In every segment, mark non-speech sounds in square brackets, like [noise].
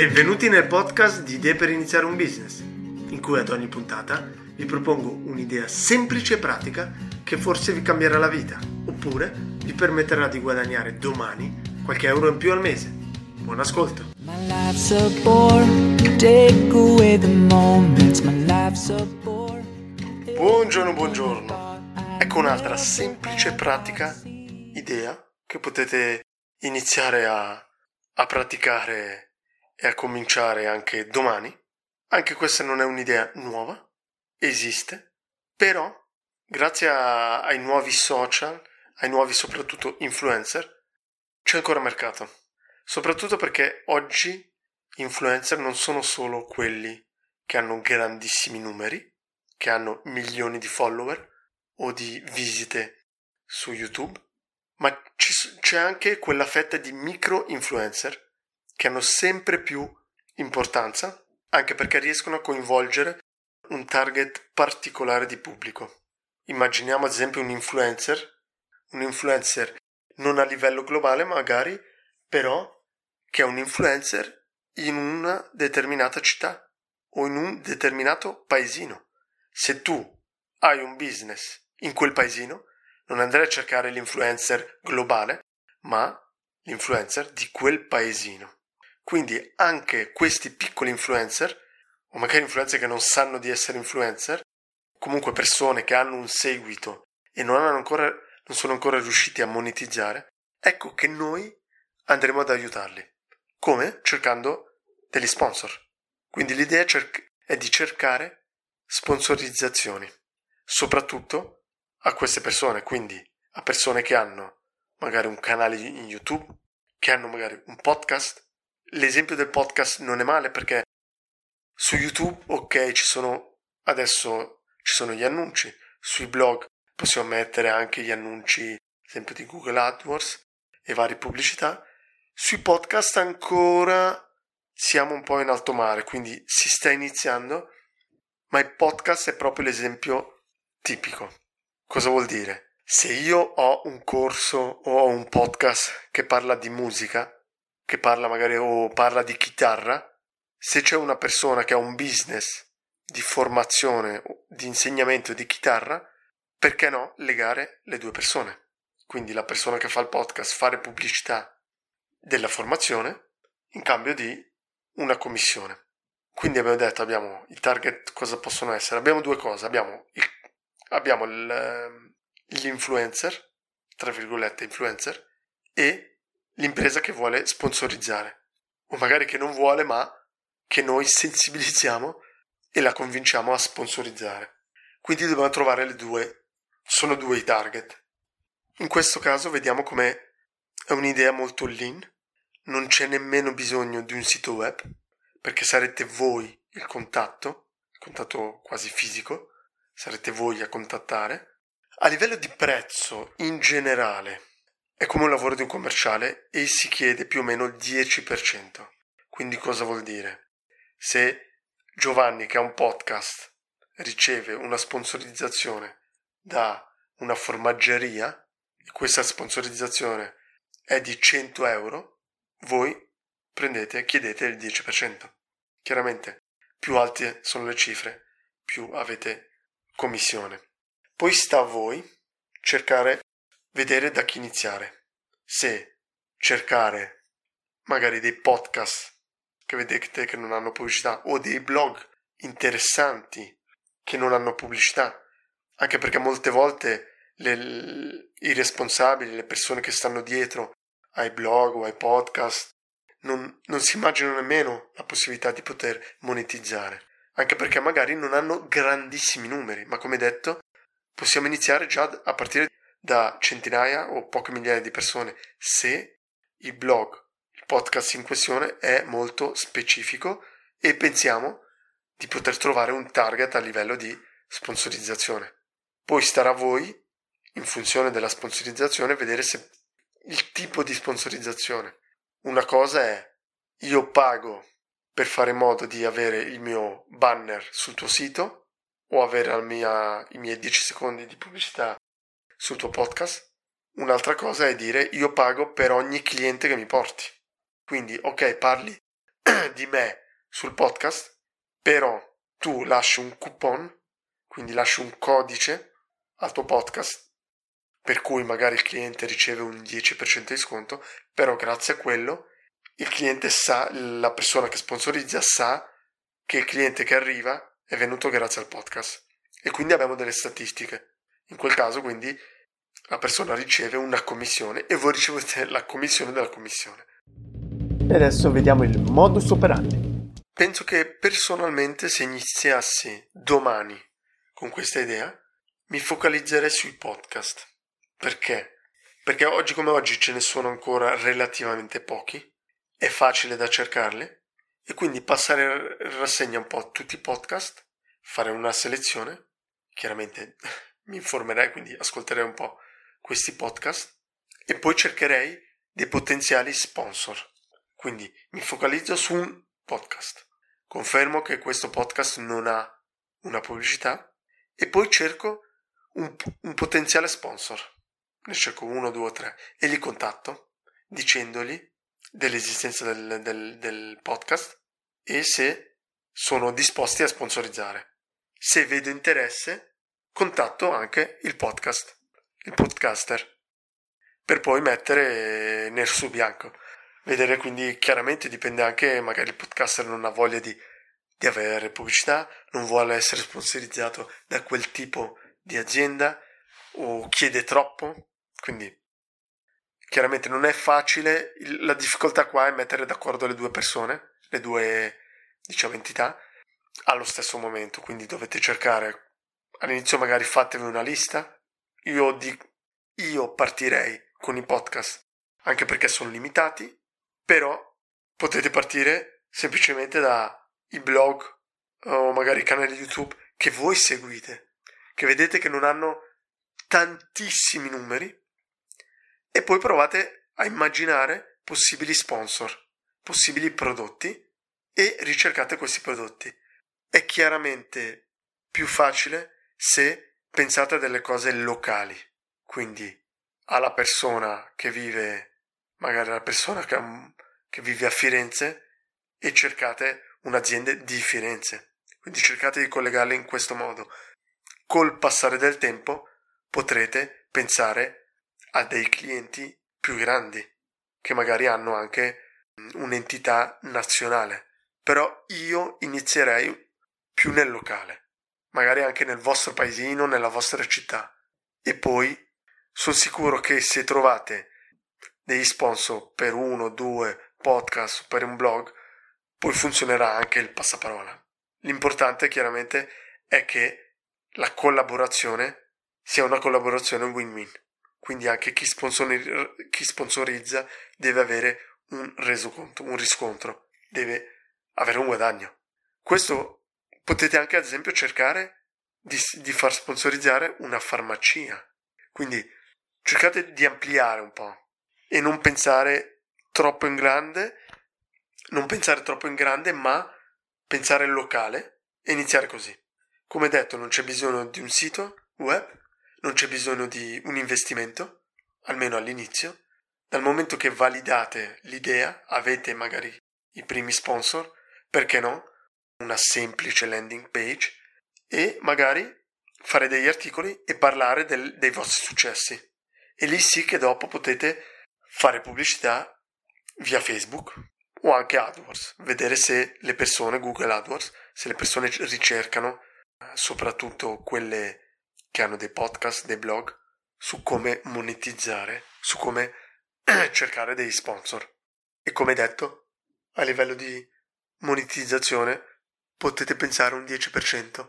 Benvenuti nel podcast di Idee per iniziare un business, in cui ad ogni puntata vi propongo un'idea semplice e pratica che forse vi cambierà la vita, oppure vi permetterà di guadagnare domani qualche euro in più al mese. Buon ascolto! Buongiorno, buongiorno. Ecco un'altra semplice e pratica idea che potete iniziare a, a praticare e a cominciare anche domani. Anche questa non è un'idea nuova, esiste, però grazie a, ai nuovi social, ai nuovi soprattutto influencer, c'è ancora mercato. Soprattutto perché oggi influencer non sono solo quelli che hanno grandissimi numeri, che hanno milioni di follower o di visite su YouTube, ma c'è anche quella fetta di micro influencer che hanno sempre più importanza, anche perché riescono a coinvolgere un target particolare di pubblico. Immaginiamo ad esempio un influencer, un influencer non a livello globale magari, però che è un influencer in una determinata città o in un determinato paesino. Se tu hai un business in quel paesino, non andrai a cercare l'influencer globale, ma l'influencer di quel paesino. Quindi anche questi piccoli influencer, o magari influencer che non sanno di essere influencer, comunque persone che hanno un seguito e non, ancora, non sono ancora riusciti a monetizzare, ecco che noi andremo ad aiutarli. Come? Cercando degli sponsor. Quindi l'idea è di cercare sponsorizzazioni, soprattutto a queste persone, quindi a persone che hanno magari un canale in YouTube, che hanno magari un podcast, l'esempio del podcast non è male perché su YouTube, ok, ci sono adesso ci sono gli annunci, sui blog possiamo mettere anche gli annunci, esempio di Google AdWords e varie pubblicità. Sui podcast ancora siamo un po' in alto mare, quindi si sta iniziando, ma il podcast è proprio l'esempio tipico. Cosa vuol dire? Se io ho un corso o un podcast che parla di musica, che parla magari o parla di chitarra, se c'è una persona che ha un business di formazione, di insegnamento di chitarra, perché no legare le due persone? Quindi la persona che fa il podcast fare pubblicità della formazione in cambio di una commissione. Quindi abbiamo detto abbiamo i target cosa possono essere? Abbiamo due cose, abbiamo, il, abbiamo il, gli influencer, tra virgolette influencer, e l'impresa che vuole sponsorizzare, o magari che non vuole, ma che noi sensibilizziamo e la convinciamo a sponsorizzare. Quindi dobbiamo trovare le due, sono due i target. In questo caso vediamo come è un'idea molto lean, non c'è nemmeno bisogno di un sito web, perché sarete voi il contatto, il contatto quasi fisico, sarete voi a contattare. A livello di prezzo in generale, è come un lavoro di un commerciale e si chiede più o meno il 10%. Quindi cosa vuol dire? Se Giovanni che ha un podcast riceve una sponsorizzazione da una formaggeria e questa sponsorizzazione è di 100 euro, voi prendete chiedete il 10%. Chiaramente più alte sono le cifre, più avete commissione. Poi sta a voi cercare vedere da chi iniziare. Se cercare magari dei podcast che vedete che non hanno pubblicità o dei blog interessanti che non hanno pubblicità, anche perché molte volte le, i responsabili, le persone che stanno dietro ai blog o ai podcast non, non si immaginano nemmeno la possibilità di poter monetizzare, anche perché magari non hanno grandissimi numeri, ma come detto possiamo iniziare già a partire da centinaia o poche migliaia di persone se il blog, il podcast in questione è molto specifico e pensiamo di poter trovare un target a livello di sponsorizzazione. Poi starà a voi, in funzione della sponsorizzazione, vedere se il tipo di sponsorizzazione. Una cosa è io pago per fare in modo di avere il mio banner sul tuo sito o avere mia, i miei 10 secondi di pubblicità sul tuo podcast. Un'altra cosa è dire io pago per ogni cliente che mi porti. Quindi, ok, parli [clears throat] di me sul podcast, però tu lasci un coupon, quindi lasci un codice al tuo podcast, per cui magari il cliente riceve un 10% di sconto, però grazie a quello il cliente sa, la persona che sponsorizza sa che il cliente che arriva è venuto grazie al podcast e quindi abbiamo delle statistiche. In quel caso quindi la persona riceve una commissione e voi ricevete [laughs] la commissione della commissione. E adesso vediamo il modus operandi. Penso che personalmente se iniziassi domani con questa idea mi focalizzerei sui podcast. Perché? Perché oggi come oggi ce ne sono ancora relativamente pochi, è facile da cercarli e quindi passare in rassegna un po' tutti i podcast, fare una selezione, chiaramente [laughs] mi informerei, quindi ascolterei un po' questi podcast e poi cercherei dei potenziali sponsor. Quindi mi focalizzo su un podcast. Confermo che questo podcast non ha una pubblicità e poi cerco un, un potenziale sponsor. Ne cerco uno, due o tre e li contatto dicendogli dell'esistenza del, del, del podcast e se sono disposti a sponsorizzare. Se vedo interesse, contatto anche il podcast, il podcaster, per poi mettere nero su bianco. Vedere quindi chiaramente dipende anche, magari il podcaster non ha voglia di, di avere pubblicità, non vuole essere sponsorizzato da quel tipo di azienda o chiede troppo, quindi chiaramente non è facile, la difficoltà qua è mettere d'accordo le due persone, le due diciamo entità allo stesso momento, quindi dovete cercare all'inizio magari fatevi una lista. Io, di, io partirei con i podcast anche perché sono limitati, però potete partire semplicemente dai blog o magari i canali YouTube che voi seguite, che vedete che non hanno tantissimi numeri e poi provate a immaginare possibili sponsor, possibili prodotti e ricercate questi prodotti. È chiaramente più facile se pensate a delle cose locali, quindi alla persona che vive, magari alla persona che, che vive a Firenze e cercate un'azienda di Firenze. Quindi cercate di collegarle in questo modo. Col passare del tempo potrete pensare a dei clienti più grandi, che magari hanno anche un'entità nazionale però io inizierei più nel locale, magari anche nel vostro paesino, nella vostra città. E poi sono sicuro che se trovate degli sponsor per uno, due podcast, per un blog, poi funzionerà anche il passaparola. L'importante chiaramente è che la collaborazione sia una collaborazione win-win. Quindi anche chi, chi sponsorizza deve avere un resoconto, un riscontro, deve avere un guadagno. Questo potete anche ad esempio cercare di, di far sponsorizzare una farmacia. Quindi cercate di ampliare un po' e non pensare troppo in grande, non pensare troppo in grande, ma pensare locale e iniziare così. Come detto, non c'è bisogno di un sito web, non c'è bisogno di un investimento, almeno all'inizio. Dal momento che validate l'idea, avete magari i primi sponsor, perché no, una semplice landing page e magari fare degli articoli e parlare del, dei vostri successi. E lì sì che dopo potete fare pubblicità via Facebook o anche AdWords, vedere se le persone, Google AdWords, se le persone ricercano, soprattutto quelle che hanno dei podcast, dei blog, su come monetizzare, su come [clears throat] cercare dei sponsor. E come detto, a livello di monetizzazione potete pensare un 10%,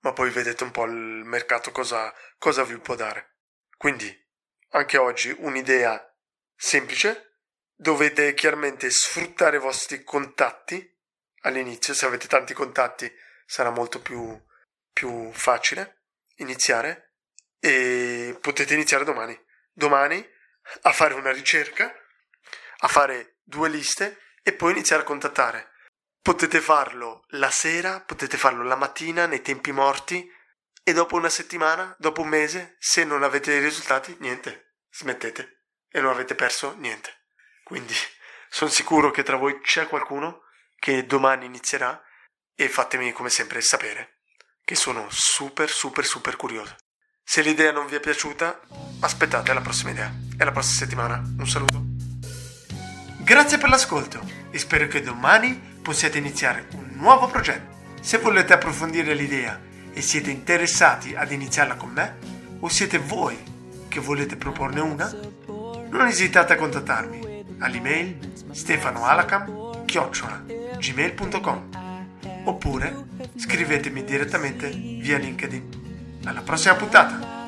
ma poi vedete un po' il mercato cosa, cosa vi può dare. Quindi, anche oggi un'idea semplice, dovete chiaramente sfruttare i vostri contatti. All'inizio, se avete tanti contatti sarà molto più, più facile iniziare. E potete iniziare domani. Domani a fare una ricerca, a fare due liste e poi iniziare a contattare Potete farlo la sera, potete farlo la mattina, nei tempi morti, e dopo una settimana, dopo un mese, se non avete i risultati, niente, smettete e non avete perso niente. Quindi [laughs] sono sicuro che tra voi c'è qualcuno che domani inizierà e fatemi come sempre sapere, che sono super super super curioso. Se l'idea non vi è piaciuta, aspettate la prossima idea e la prossima settimana. Un saluto. Grazie per l'ascolto e spero che domani possiate iniziare un nuovo progetto. Se volete approfondire l'idea e siete interessati ad iniziarla con me, o siete voi che volete proporne una, non esitate a contattarmi all'email stefanoalacam.gmail.com oppure scrivetemi direttamente via LinkedIn. Alla prossima puntata!